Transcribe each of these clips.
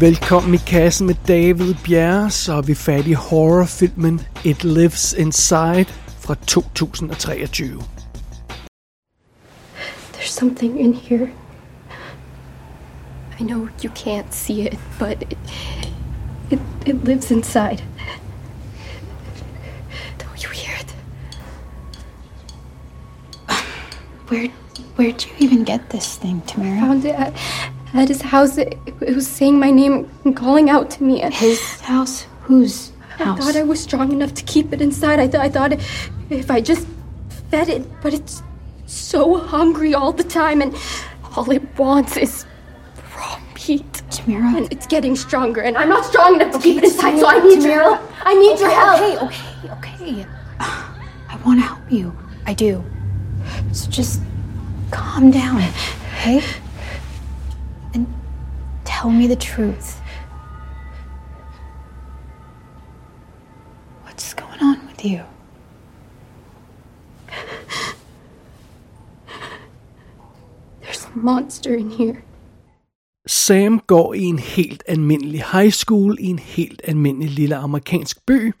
Velkommen i kassen med David Bjerre, så er vi fat i horrorfilmen It Lives Inside fra 2023. There's something in here. I know you can't see it, but it, it, it lives inside. Don't you hear it? Where where'd you even get this thing, Tamara? Found it at, at his house. It, it was saying my name and calling out to me. His house? Whose house? I thought I was strong enough to keep it inside. I, th- I thought if I just fed it, but it's so hungry all the time, and all it wants is raw meat. Tamara. And it's getting stronger, and I'm not strong enough to keep it inside, so I need your help. I need your help. Okay, okay, okay. I want to help you. I do. So just calm down, okay? Tell me the truth. What's going on with you? There's a monster in here. Sam går i en helt almindelig high school i en helt almindelig lille amerikansk by,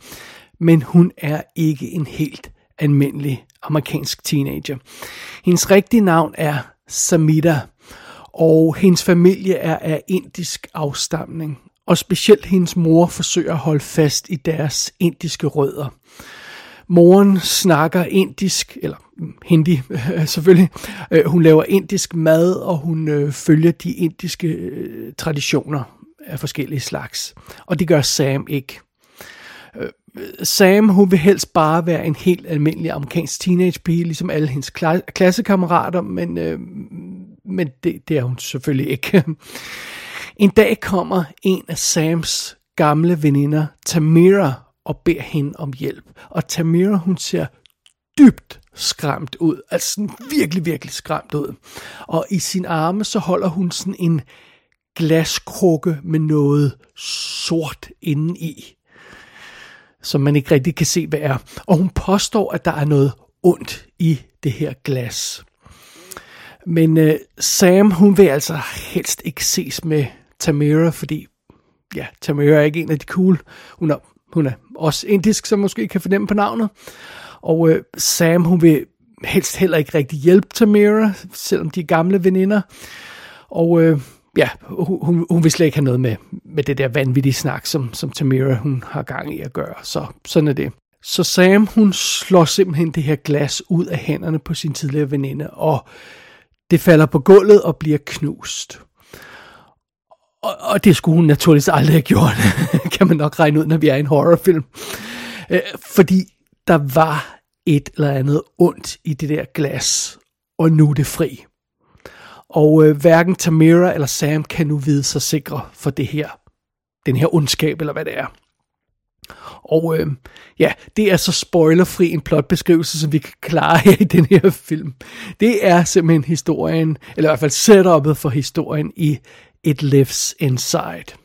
men hun er ikke en helt almindelig amerikansk teenager. Hendes rigtige navn er Samita, og hendes familie er af indisk afstamning, og specielt hendes mor forsøger at holde fast i deres indiske rødder. Moren snakker indisk, eller hindi øh, selvfølgelig. Øh, hun laver indisk mad, og hun øh, følger de indiske øh, traditioner af forskellige slags. Og det gør Sam ikke. Øh, Sam, hun vil helst bare være en helt almindelig amerikansk teenagepige, ligesom alle hendes kla- klassekammerater, men, øh, men det, det er hun selvfølgelig ikke. En dag kommer en af Sams gamle veninder, Tamira, og beder hende om hjælp. Og Tamira, hun ser dybt skræmt ud. Altså sådan virkelig, virkelig skræmt ud. Og i sin arme, så holder hun sådan en glaskrukke med noget sort inde i som man ikke rigtig kan se, hvad er. Og hun påstår, at der er noget ondt i det her glas. Men øh, Sam, hun vil altså helst ikke ses med Tamira, fordi ja, Tamira er ikke en af de cool. Hun er, hun er også indisk, som måske kan fornemme på navnet. Og øh, Sam, hun vil helst heller ikke rigtig hjælpe Tamira, selvom de er gamle veninder. Og øh, ja, hun, hun, vil slet ikke have noget med, med det der vanvittige snak, som, som Tamira hun har gang i at gøre. Så sådan er det. Så Sam, hun slår simpelthen det her glas ud af hænderne på sin tidligere veninde, og det falder på gulvet og bliver knust. Og, og det skulle hun naturligvis aldrig have gjort, kan man nok regne ud, når vi er i en horrorfilm. Øh, fordi der var et eller andet ondt i det der glas, og nu er det fri. Og øh, hverken Tamira eller Sam kan nu vide sig sikre for det her, den her ondskab, eller hvad det er. Og øh, ja, det er så spoilerfri en plotbeskrivelse, som vi kan klare her i den her film. Det er simpelthen historien, eller i hvert fald setupet for historien i It Lives Inside.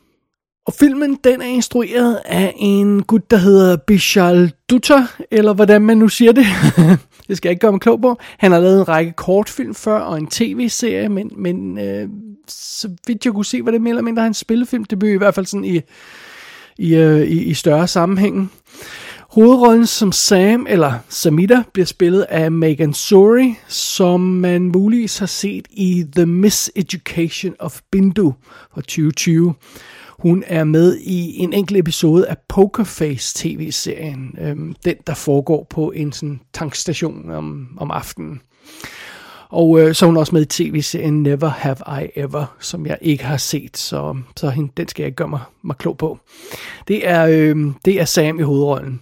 Og filmen, den er instrueret af en gut, der hedder Bishal Dutta, eller hvordan man nu siger det. det skal jeg ikke gøre mig klog på. Han har lavet en række kortfilm før, og en tv-serie, men, men øh, så vidt jeg kunne se, var det mere eller mindre hans spillefilmdebut, i hvert fald sådan i, i, øh, i, i større sammenhæng. Hovedrollen som Sam, eller Samita, bliver spillet af Megan Sori, som man muligvis har set i The Miseducation of Bindu fra 2020. Hun er med i en enkelt episode af Pokerface tv-serien, øhm, den der foregår på en sådan tankstation om, om aftenen. Og øh, så er hun også med i tv-serien Never Have I Ever, som jeg ikke har set, så, så hende, den skal jeg gøre mig, mig klog på. Det er, øh, det er Sam i hovedrollen.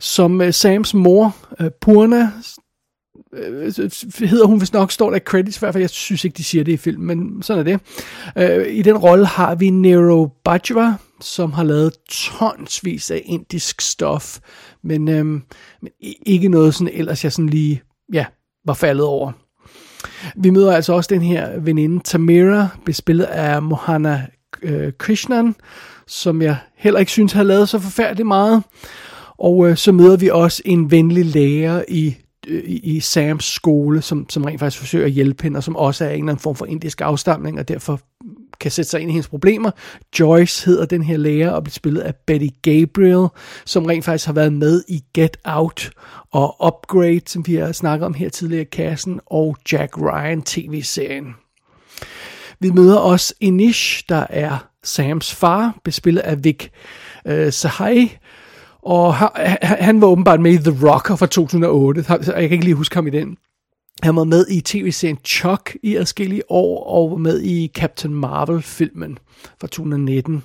Som øh, Sams mor, øh, Purna, øh, hedder hun hvis nok, står der i credits, i hvert fald, jeg synes ikke, de siger det i filmen, men sådan er det. Øh, I den rolle har vi Nero Bajwa, som har lavet tonsvis af indisk stof, men, øh, men ikke noget sådan ellers, jeg sådan lige, ja, var faldet over. Vi møder altså også den her veninde Tamira, bespillet af Mohana øh, Krishnan, som jeg heller ikke synes har lavet så forfærdeligt meget. Og øh, så møder vi også en venlig lærer i, øh, i, i Sams skole, som, som rent faktisk forsøger at hjælpe hende, og som også er en eller anden form for indisk afstamning, og derfor kan sætte sig ind i hendes problemer. Joyce hedder den her lærer og bliver spillet af Betty Gabriel, som rent faktisk har været med i Get Out og Upgrade, som vi har snakket om her tidligere i kassen, og Jack Ryan tv-serien. Vi møder også Inish, der er Sams far, bespillet af Vic øh, Sahai, og han var åbenbart med i The Rocker fra 2008, jeg kan ikke lige huske ham i den. Han var med i tv-serien Chuck i adskillige år, og var med i Captain Marvel-filmen fra 2019.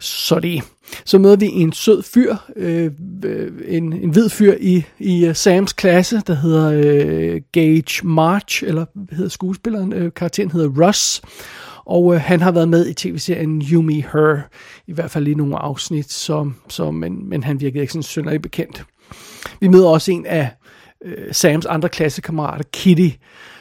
Så det. Så møder vi en sød fyr, øh, en, en hvid fyr i, i øh, Sams klasse, der hedder øh, Gage March, eller hvad hedder skuespilleren, øh, karakteren hedder Russ. Og øh, han har været med i tv-serien You Me Her, i hvert fald i nogle afsnit, så, så, men, men han virkede ikke sådan synderligt bekendt. Vi møder også en af øh, Sams andre klassekammerater, Kitty,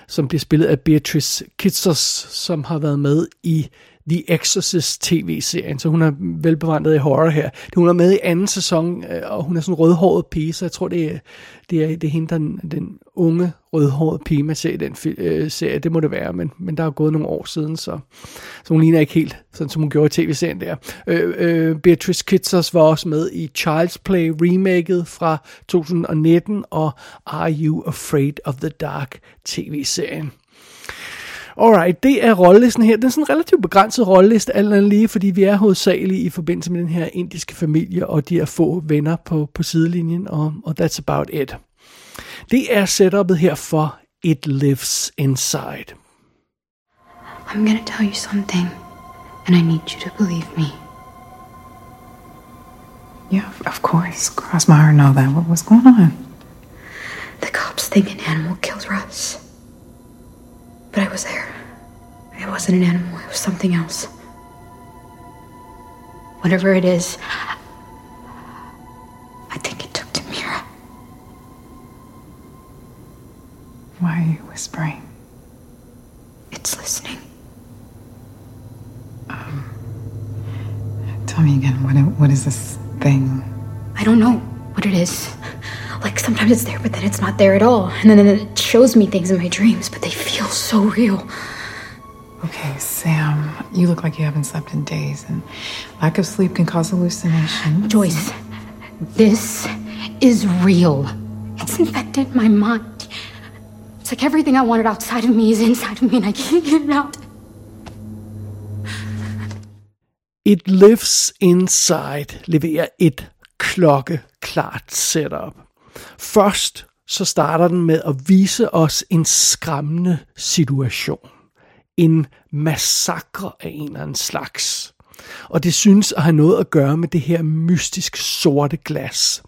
som bliver spillet af Beatrice Kitsos, som har været med i The Exorcist tv-serien, så hun er velbevandret i horror her. Hun er med i anden sæson, øh, og hun er sådan en rødhåret pige, så jeg tror, det er, det er, det er hende, der den unge rødhårede pige, man ser i den øh, serie. Det må det være, men, men der er gået nogle år siden, så, så hun ligner ikke helt, sådan som hun gjorde i tv-serien der. Øh, øh, Beatrice Kitsers var også med i Child's Play remaket fra 2019, og Are You Afraid of the Dark tv-serien. Alright, det er rollelisten her. Den er sådan en relativt begrænset rolleliste, alt andet lige, fordi vi er hovedsageligt i forbindelse med den her indiske familie, og de er få venner på, på sidelinjen, og, og that's about it. Det er setupet her for It Lives Inside. I'm gonna tell you something, and I need you to believe me. Yeah, of course. Cross my heart know that. What was going on? The cops think an animal killed Russ. But I was there. It wasn't an animal, it was something else. Whatever it is, I think it took Tamira. Why are you whispering? It's listening. Um, tell me again, what, what is this thing? I don't know what it is. Like sometimes it's there, but then it's not there at all. And then it shows me things in my dreams, but they feel so real. Okay, Sam, you look like you haven't slept in days, and lack of sleep can cause hallucinations. Joyce, this is real. It's infected my mind. It's like everything I wanted outside of me is inside of me, and I can't get it out. It Lives Inside leverer et klokkeklart setup. Først så starter den med at vise os en skræmmende situation. En massakre af en eller anden slags. Og det synes at have noget at gøre med det her mystisk sorte glas.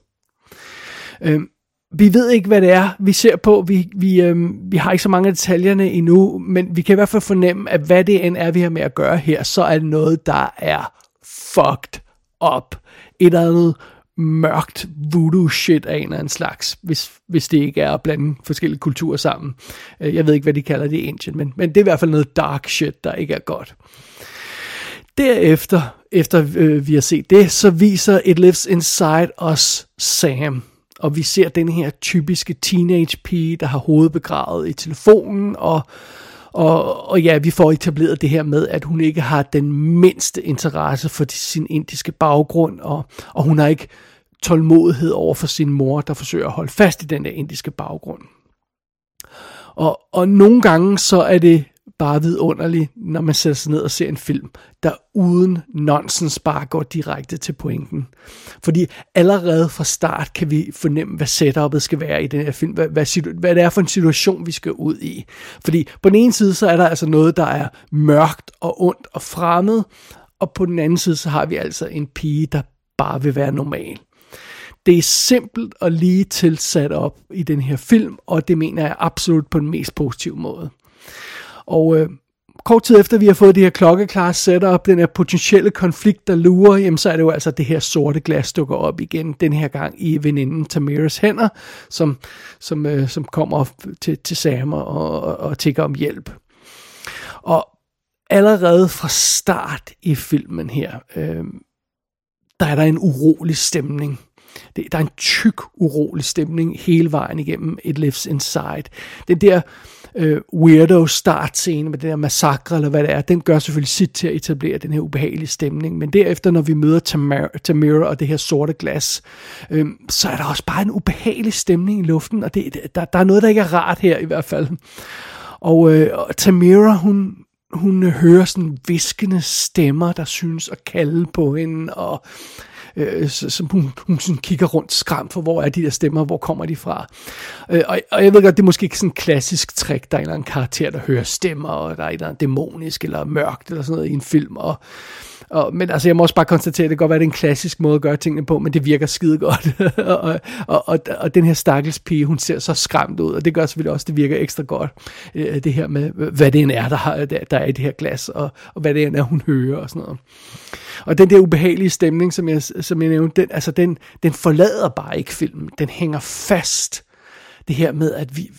Øhm, vi ved ikke, hvad det er, vi ser på. Vi, vi, øh, vi har ikke så mange af detaljerne endnu, men vi kan i hvert fald fornemme, at hvad det end er, vi har med at gøre her, så er det noget, der er fucked up. Et eller andet mørkt voodoo shit af en eller anden slags, hvis, hvis det ikke er at blande forskellige kulturer sammen. Øh, jeg ved ikke, hvad de kalder det i Indien, men, men det er i hvert fald noget dark shit, der ikke er godt. Derefter, efter øh, vi har set det, så viser It Lives Inside os Sam. Og vi ser den her typiske teenage pige, der har hovedet begravet i telefonen, og, og, og ja, vi får etableret det her med, at hun ikke har den mindste interesse for sin indiske baggrund, og, og hun har ikke tålmodighed over for sin mor, der forsøger at holde fast i den der indiske baggrund. Og, og nogle gange så er det bare vidunderlig, når man sætter sig ned og ser en film, der uden nonsens bare går direkte til pointen. Fordi allerede fra start kan vi fornemme, hvad setupet skal være i den her film, hvad, hvad, hvad det er for en situation, vi skal ud i. Fordi på den ene side, så er der altså noget, der er mørkt og ondt og fremmed, og på den anden side, så har vi altså en pige, der bare vil være normal. Det er simpelt og lige tilsat op i den her film, og det mener jeg absolut på den mest positive måde. Og øh, kort tid efter vi har fået det her klokkeklare setup, den her potentielle konflikt, der lurer, jamen så er det jo altså det her sorte glas dukker op igen, den her gang i veninden Tamiras hænder, som, som, øh, som kommer til, til Sam og, og, og tigger om hjælp. Og allerede fra start i filmen her, øh, der er der en urolig stemning det, der er en tyk, urolig stemning hele vejen igennem It Lives Inside. Det der øh, weirdo startscene med den her massakre, eller hvad det er, den gør selvfølgelig sit til at etablere den her ubehagelige stemning. Men derefter, når vi møder Tamara, Tamara og det her sorte glas, øh, så er der også bare en ubehagelig stemning i luften, og det, der, der er noget, der ikke er rart her i hvert fald. Og, øh, og Tamira, hun, hun hører sådan viskende stemmer, der synes at kalde på hende, og øh, som hun, hun sådan kigger rundt skræmt for, hvor er de der stemmer, hvor kommer de fra. Øh, og, og jeg ved godt, det er måske ikke sådan en klassisk trick, der er en eller anden karakter, der hører stemmer, og der er et eller andet dæmonisk eller mørkt eller sådan noget i en film, og og, men altså, jeg må også bare konstatere, at det kan godt være, at det er en klassisk måde at gøre tingene på, men det virker skide godt. og, og, og, og den her stakkels pige, hun ser så skræmt ud, og det gør selvfølgelig også, at det virker ekstra godt, øh, det her med, hvad det end er, der, har, der, der er i det her glas, og, og hvad det end er, hun hører og sådan noget. Og den der ubehagelige stemning, som jeg, som jeg nævnte, den, altså den, den forlader bare ikke filmen. Den hænger fast det her med, at vi,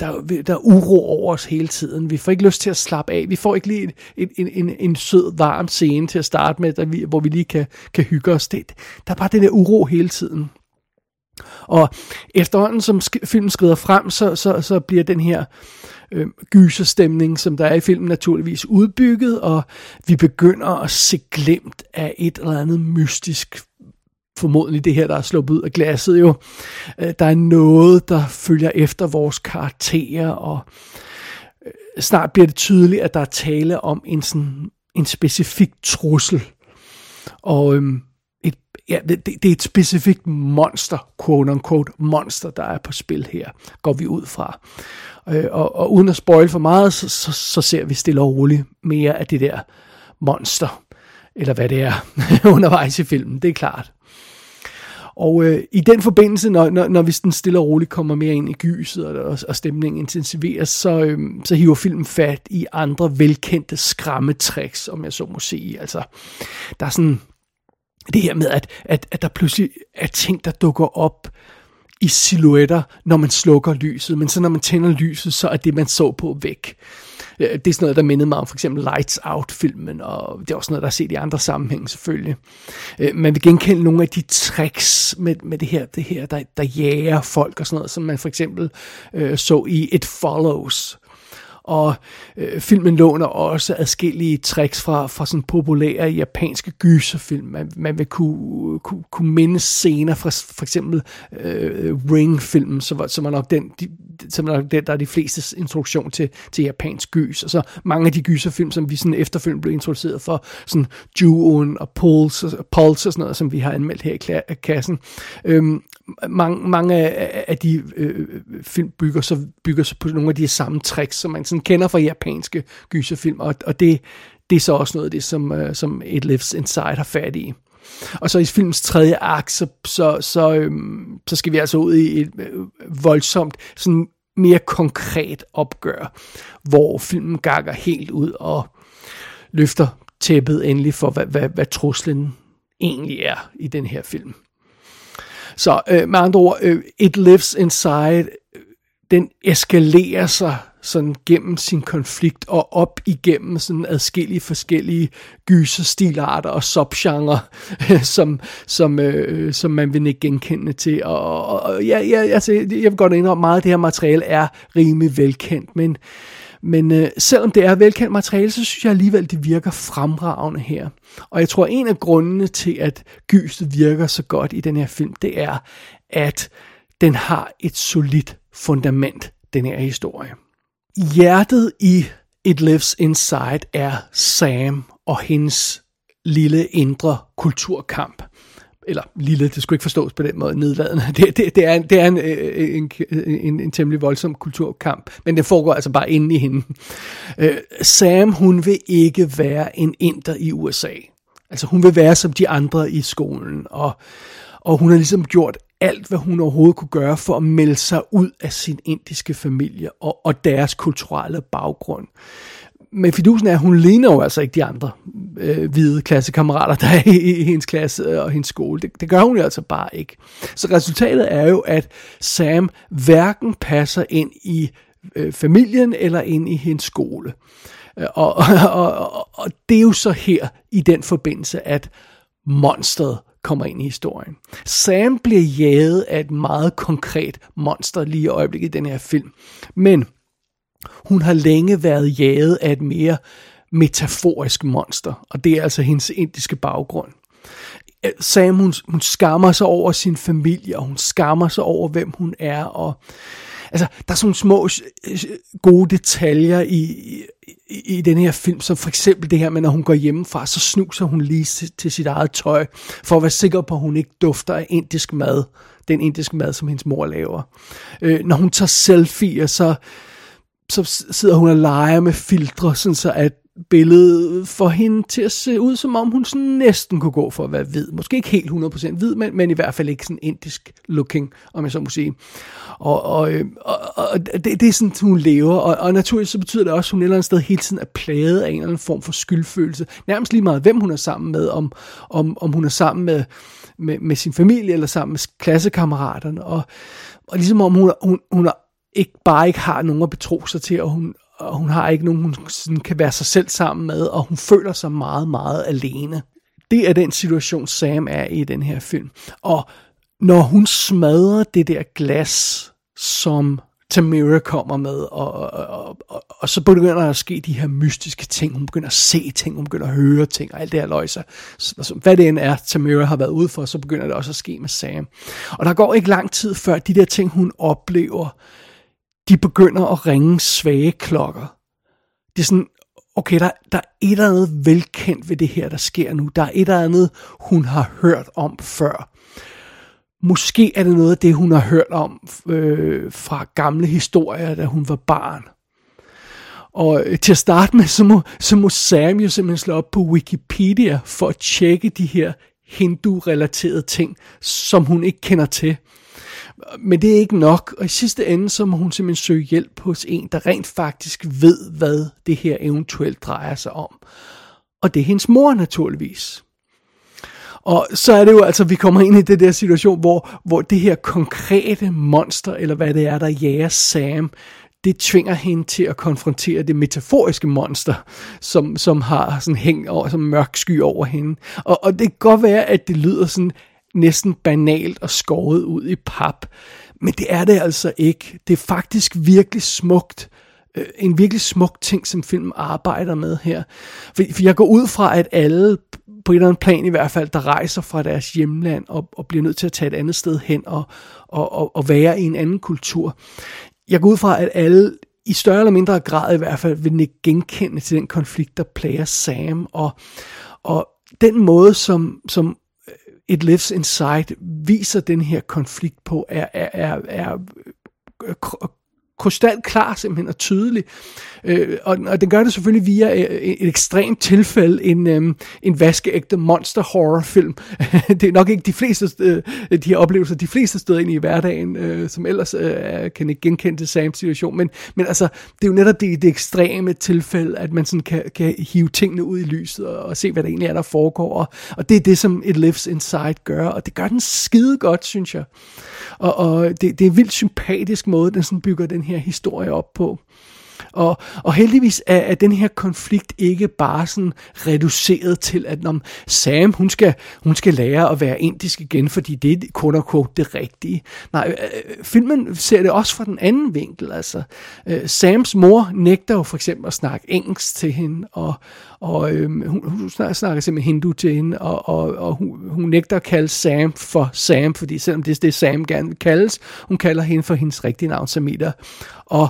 der, der er uro over os hele tiden. Vi får ikke lyst til at slappe af. Vi får ikke lige en, en, en, en sød, varm scene til at starte med, der vi, hvor vi lige kan, kan hygge os. Det, der er bare den der uro hele tiden. Og efterhånden, som sk- filmen skrider frem, så, så, så bliver den her øh, gyserstemning, som der er i filmen, naturligvis udbygget, og vi begynder at se glemt af et eller andet mystisk formodentlig det her, der er sluppet ud af glasset jo. Øh, der er noget, der følger efter vores karakterer, og øh, snart bliver det tydeligt, at der er tale om en, sådan, en specifik trussel. Og øhm, et, ja, det, det er et specifikt monster, quote unquote, monster, der er på spil her, går vi ud fra. Øh, og, og uden at spoil for meget, så, så, så ser vi stille og roligt mere af det der monster, eller hvad det er, undervejs i filmen, det er klart. Og øh, i den forbindelse, når, når, når vi sådan stille og roligt kommer mere ind i gyset, og, og, og stemningen intensiveres, så, øh, så hiver filmen fat i andre velkendte skræmmetricks, om jeg så må sige. Altså, der er sådan det her med, at, at, at der pludselig er ting, der dukker op i silhuetter, når man slukker lyset, men så når man tænder lyset, så er det, man så på væk. Øh, det er sådan noget, der mindede mig om for eksempel Lights Out-filmen, og det er også noget, der er set i andre sammenhænge selvfølgelig. Øh, man vil genkende nogle af de tricks med, med det her, det her der, der jager folk og sådan noget, som man for eksempel øh, så i It Follows, og øh, filmen låner også adskillige tricks fra, fra sådan populære japanske gyserfilm. Man, man vil kunne, kunne, kunne minde scener fra for eksempel øh, Ring-filmen, som, som er nok den, de, som er nok den, der er de fleste introduktion til, til japansk gys. Og så mange af de gyserfilm, som vi sådan efterfølgende blev introduceret for, sådan Ju-On og Pulse, Pulse og sådan noget, som vi har anmeldt her i kassen. Øhm, mange, mange af, af de øh, film bygger så, bygger så på nogle af de samme tricks, som man sådan kender fra japanske gyserfilm, og, og det, det er så også noget af det, som, øh, som It Lives Inside har fat i. Og så i filmens tredje akt, så, så, så, øhm, så skal vi altså ud i et øh, voldsomt, sådan mere konkret opgør, hvor filmen gakker helt ud og løfter tæppet endelig for, hvad, hvad, hvad truslen egentlig er i den her film. Så øh, med andre ord, øh, It Lives Inside, øh, den eskalerer sig sådan gennem sin konflikt og op igennem sådan adskillige forskellige gyserstilarter og subgenre, som, som, øh, som man vil ikke genkende til. Og, og ja, ja, altså, jeg vil godt indrømme, meget af det her materiale er rimelig velkendt, men, men øh, selvom det er velkendt materiale, så synes jeg alligevel, det virker fremragende her. Og jeg tror, en af grundene til, at gyset virker så godt i den her film, det er, at den har et solidt fundament, den her historie. Hjertet i It Lives Inside er Sam og hendes lille indre kulturkamp. Eller lille, det skulle ikke forstås på den måde nedladende. Det, det, det er, det er en, øh, en, en, en temmelig voldsom kulturkamp, men det foregår altså bare inde i hende. Øh, Sam, hun vil ikke være en inder i USA. Altså hun vil være som de andre i skolen, og, og hun har ligesom gjort alt, hvad hun overhovedet kunne gøre for at melde sig ud af sin indiske familie og, og deres kulturelle baggrund. Men fidusen er, at hun ligner jo altså ikke de andre øh, hvide klassekammerater, der er i, i hendes klasse øh, og hendes skole. Det, det gør hun jo altså bare ikke. Så resultatet er jo, at Sam hverken passer ind i øh, familien eller ind i hendes skole. Øh, og, og, og, og det er jo så her i den forbindelse, at monstret kommer ind i historien. Sam bliver jaget af et meget konkret monster lige i øjeblikket i den her film. Men hun har længe været jaget af et mere metaforisk monster, og det er altså hendes indiske baggrund. Øh, Sam, hun, hun skammer sig over sin familie, og hun skammer sig over, hvem hun er, og altså, der er sådan nogle små øh, øh, gode detaljer i, i, i den her film, som for eksempel det her med, når hun går hjemmefra, så snuser hun lige til, til sit eget tøj, for at være sikker på, at hun ikke dufter af indisk mad, den indiske mad, som hendes mor laver. Øh, når hun tager selfie, så, så sidder hun og leger med filtre, sådan så at billedet får hende til at se ud, som om hun sådan næsten kunne gå for at være hvid. Måske ikke helt 100% hvid, men, men i hvert fald ikke sådan indisk looking, om jeg så må sige. Og, og, øh, og, og det, det er sådan, hun lever, og, og naturligvis så betyder det også, at hun et eller andet sted hele tiden er plaget af en eller anden form for skyldfølelse. Nærmest lige meget, hvem hun er sammen med, om, om, om hun er sammen med, med, med sin familie, eller sammen med klassekammeraterne, og, og ligesom om hun, hun, hun ikke bare ikke har nogen at betro sig til, og hun, og hun har ikke nogen, hun sådan kan være sig selv sammen med, og hun føler sig meget, meget alene. Det er den situation, Sam er i den her film. Og når hun smadrer det der glas, som Tamira kommer med, og, og, og, og, og så begynder der at ske de her mystiske ting. Hun begynder at se ting, hun begynder at høre ting, og alt det her løjser. Så, hvad det end er, Tamira har været ude for, så begynder det også at ske med Sam. Og der går ikke lang tid før de der ting, hun oplever, de begynder at ringe svage klokker. Det er sådan, okay, der, der er et eller andet velkendt ved det her, der sker nu. Der er et eller andet, hun har hørt om før. Måske er det noget af det, hun har hørt om øh, fra gamle historier, da hun var barn. Og øh, til at starte med, så må, så må Sam jo simpelthen slå op på Wikipedia for at tjekke de her hindu-relaterede ting, som hun ikke kender til. Men det er ikke nok, og i sidste ende, så må hun simpelthen søge hjælp hos en, der rent faktisk ved, hvad det her eventuelt drejer sig om. Og det er hendes mor naturligvis. Og så er det jo altså, vi kommer ind i det der situation, hvor, hvor det her konkrete monster, eller hvad det er, der jager Sam, det tvinger hende til at konfrontere det metaforiske monster, som, som har sådan hæng over, som mørk sky over hende. Og, og det kan godt være, at det lyder sådan næsten banalt og skåret ud i pap. Men det er det altså ikke. Det er faktisk virkelig smukt. Øh, en virkelig smuk ting, som filmen arbejder med her. For, for jeg går ud fra, at alle på et eller andet plan i hvert fald, der rejser fra deres hjemland og, og bliver nødt til at tage et andet sted hen og, og, og, og være i en anden kultur. Jeg går ud fra, at alle i større eller mindre grad i hvert fald vil genkende til den konflikt, der plager Sam. Og, og den måde, som, som It Lives Inside viser den her konflikt på, er, er, er, er øh, krystalklar simpelthen og tydelig. Øh, og, og den gør det selvfølgelig via øh, et ekstremt tilfælde, en, øh, en vaskeægte monster horror film. det er nok ikke de fleste øh, de her oplevelser, de fleste steder ind i hverdagen, øh, som ellers øh, kan ikke genkende til Sams situation. Men, men altså, det er jo netop det, det ekstreme tilfælde, at man sådan kan, kan hive tingene ud i lyset og, og se, hvad der egentlig er, der foregår. Og, og det er det, som It Lives Inside gør, og det gør den skide godt, synes jeg. Og, og det, det er en vildt sympatisk måde, den sådan bygger den her historie op på. Og, og heldigvis er, er den her konflikt ikke bare sådan reduceret til, at når Sam, hun skal, hun skal lære at være indisk igen, fordi det er quote unquote det rigtige. Nej, øh, øh filmen ser det også fra den anden vinkel. Altså, øh, Sams mor nægter jo for eksempel at snakke engelsk til hende, og, og øh, hun, hun snakker, snakker simpelthen hindu til hende, og, og, og hun, hun nægter at kalde Sam for Sam, fordi selvom det er det, Sam gerne vil kaldes, hun kalder hende for hendes rigtige navn, Samita. Og,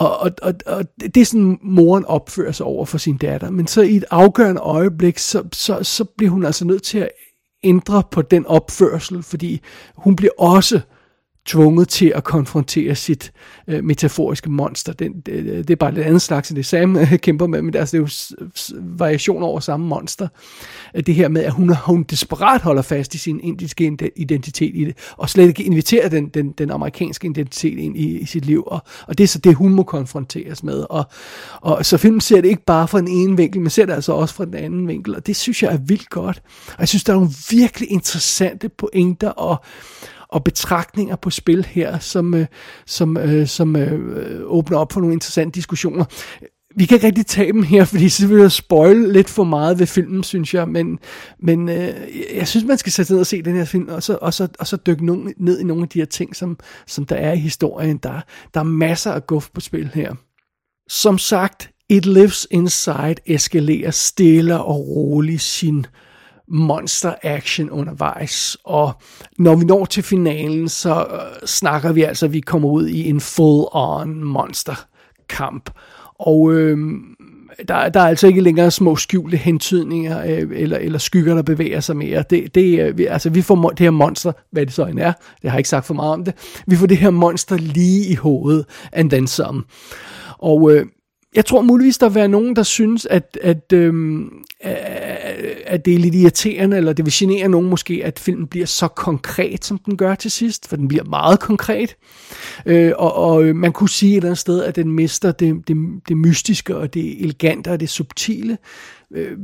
og, og, og, og det er sådan, moren opfører sig over for sin datter. Men så i et afgørende øjeblik, så, så, så bliver hun altså nødt til at ændre på den opførsel, fordi hun bliver også øh, tvunget til at konfrontere sit øh, metaforiske monster. Det, det, det er bare lidt andet slags end det Sam øh, kæmper med, men altså, det er jo variation over samme monster. Øh, det her med, at hun, hun desperat holder fast i sin indiske identitet i det, og slet ikke inviterer den, den, den amerikanske identitet ind i, i sit liv, og, og det er så det, hun må konfronteres med. Og, og så filmen ser det ikke bare fra den ene vinkel, men ser det altså også fra den anden vinkel, og det synes jeg er vildt godt. Og jeg synes, der er nogle virkelig interessante pointer, og og betragtninger på spil her, som, øh, som, øh, som øh, øh, åbner op for nogle interessante diskussioner. Vi kan ikke rigtig tage dem her, fordi så vil jeg spoil lidt for meget ved filmen, synes jeg, men, men øh, jeg synes, man skal sætte ned og se den her film, og så, og så, og så dykke nogen, ned i nogle af de her ting, som, som der er i historien. Der, der er masser af guf på spil her. som sagt, It Lives Inside eskalerer stille og roligt sin monster action undervejs. Og når vi når til finalen, så øh, snakker vi altså, at vi kommer ud i en full-on monster kamp. Og øh, der, der er altså ikke længere små skjulte hentydninger øh, eller, eller skygger, der bevæger sig mere. Det, det, øh, vi, altså, vi får det her monster, hvad det så end er, det har ikke sagt for meget om det, vi får det her monster lige i hovedet, and then some. Og øh, jeg tror muligvis, der vil være nogen, der synes, at, at, øhm, at det er lidt irriterende, eller det vil genere nogen måske, at filmen bliver så konkret, som den gør til sidst, for den bliver meget konkret. Øh, og, og øh, man kunne sige et eller andet sted, at den mister det, det, det mystiske, og det elegante, og det subtile. Øh,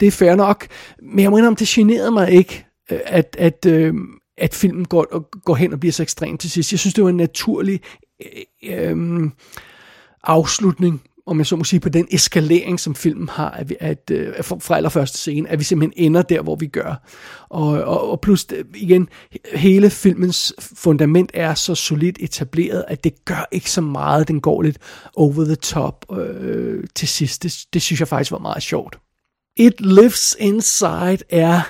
det er fair nok, men jeg må indrømme, det generede mig ikke, øh, at, at, øh, at filmen går, går hen og bliver så ekstrem til sidst. Jeg synes, det var en naturlig... Øh, øh, afslutning om jeg så må sige, på den eskalering, som filmen har, at, vi, at, øh, at fra allerførste scene, at vi simpelthen ender der, hvor vi gør. Og, og, og plus øh, igen, hele filmens fundament er så solidt etableret, at det gør ikke så meget, den går lidt over the top øh, til sidst. Det, det synes jeg faktisk var meget sjovt. It Lives Inside er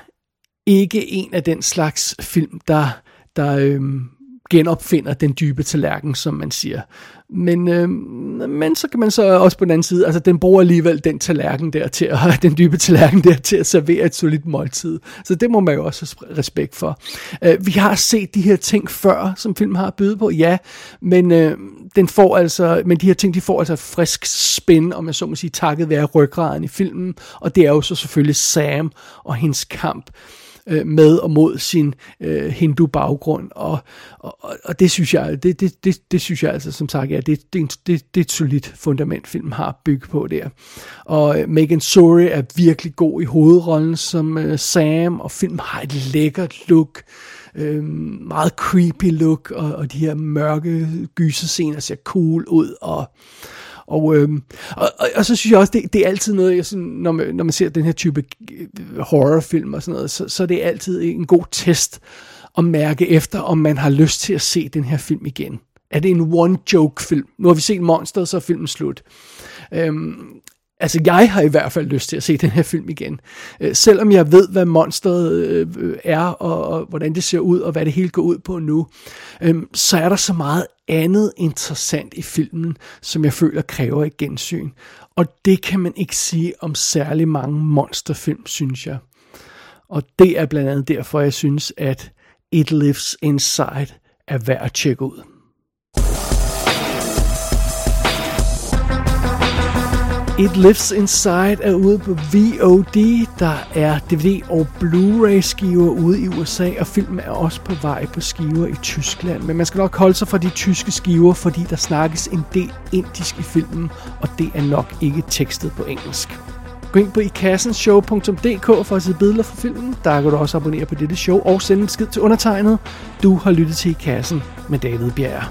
ikke en af den slags film, der, der øh, genopfinder den dybe tallerken, som man siger. Men, øh, men så kan man så også på den anden side, altså den bruger alligevel den tallerken der til at, den dybe tallerken der til at servere et solidt måltid. Så det må man jo også have respekt for. Øh, vi har set de her ting før, som film har byde på, ja, men øh, den får altså, men de her ting, de får altså frisk spin, om jeg så må sige, takket være ryggraden i filmen, og det er jo så selvfølgelig Sam og hendes kamp øh, med og mod sin øh, hindu-baggrund, og, og, og det synes jeg, det, det, det, det synes jeg altså, som sagt, ja, det, det, det, det er et solidt fundament, filmen har bygget på der. Og øh, Megan Sorry er virkelig god i hovedrollen som øh, Sam, og filmen har et lækkert look, øh, meget creepy look, og, og de her mørke gyserscener ser cool ud, og og, øh, og, og, og så synes jeg også, det, det er altid noget, jeg sådan, når, man, når man ser den her type øh, horrorfilm og sådan noget, så, så det er altid en god test at mærke efter, om man har lyst til at se den her film igen. Er det en one-joke-film? Nu har vi set Monster, så er filmen slut. Øhm, Altså, jeg har i hvert fald lyst til at se den her film igen. Øh, selvom jeg ved, hvad monsteret øh, er, og, og hvordan det ser ud, og hvad det hele går ud på nu, øh, så er der så meget andet interessant i filmen, som jeg føler kræver et gensyn. Og det kan man ikke sige om særlig mange monsterfilm, synes jeg. Og det er blandt andet derfor, jeg synes, at It Lives Inside er værd at tjekke ud. It Lives Inside er ude på VOD. Der er DVD og Blu-ray skiver ude i USA, og filmen er også på vej på skiver i Tyskland. Men man skal nok holde sig fra de tyske skiver, fordi der snakkes en del indisk i filmen, og det er nok ikke tekstet på engelsk. Gå ind på ikassenshow.dk for at se billeder fra filmen. Der kan du også abonnere på dette show og sende en skid til undertegnet. Du har lyttet til I Kassen med David Bjerg.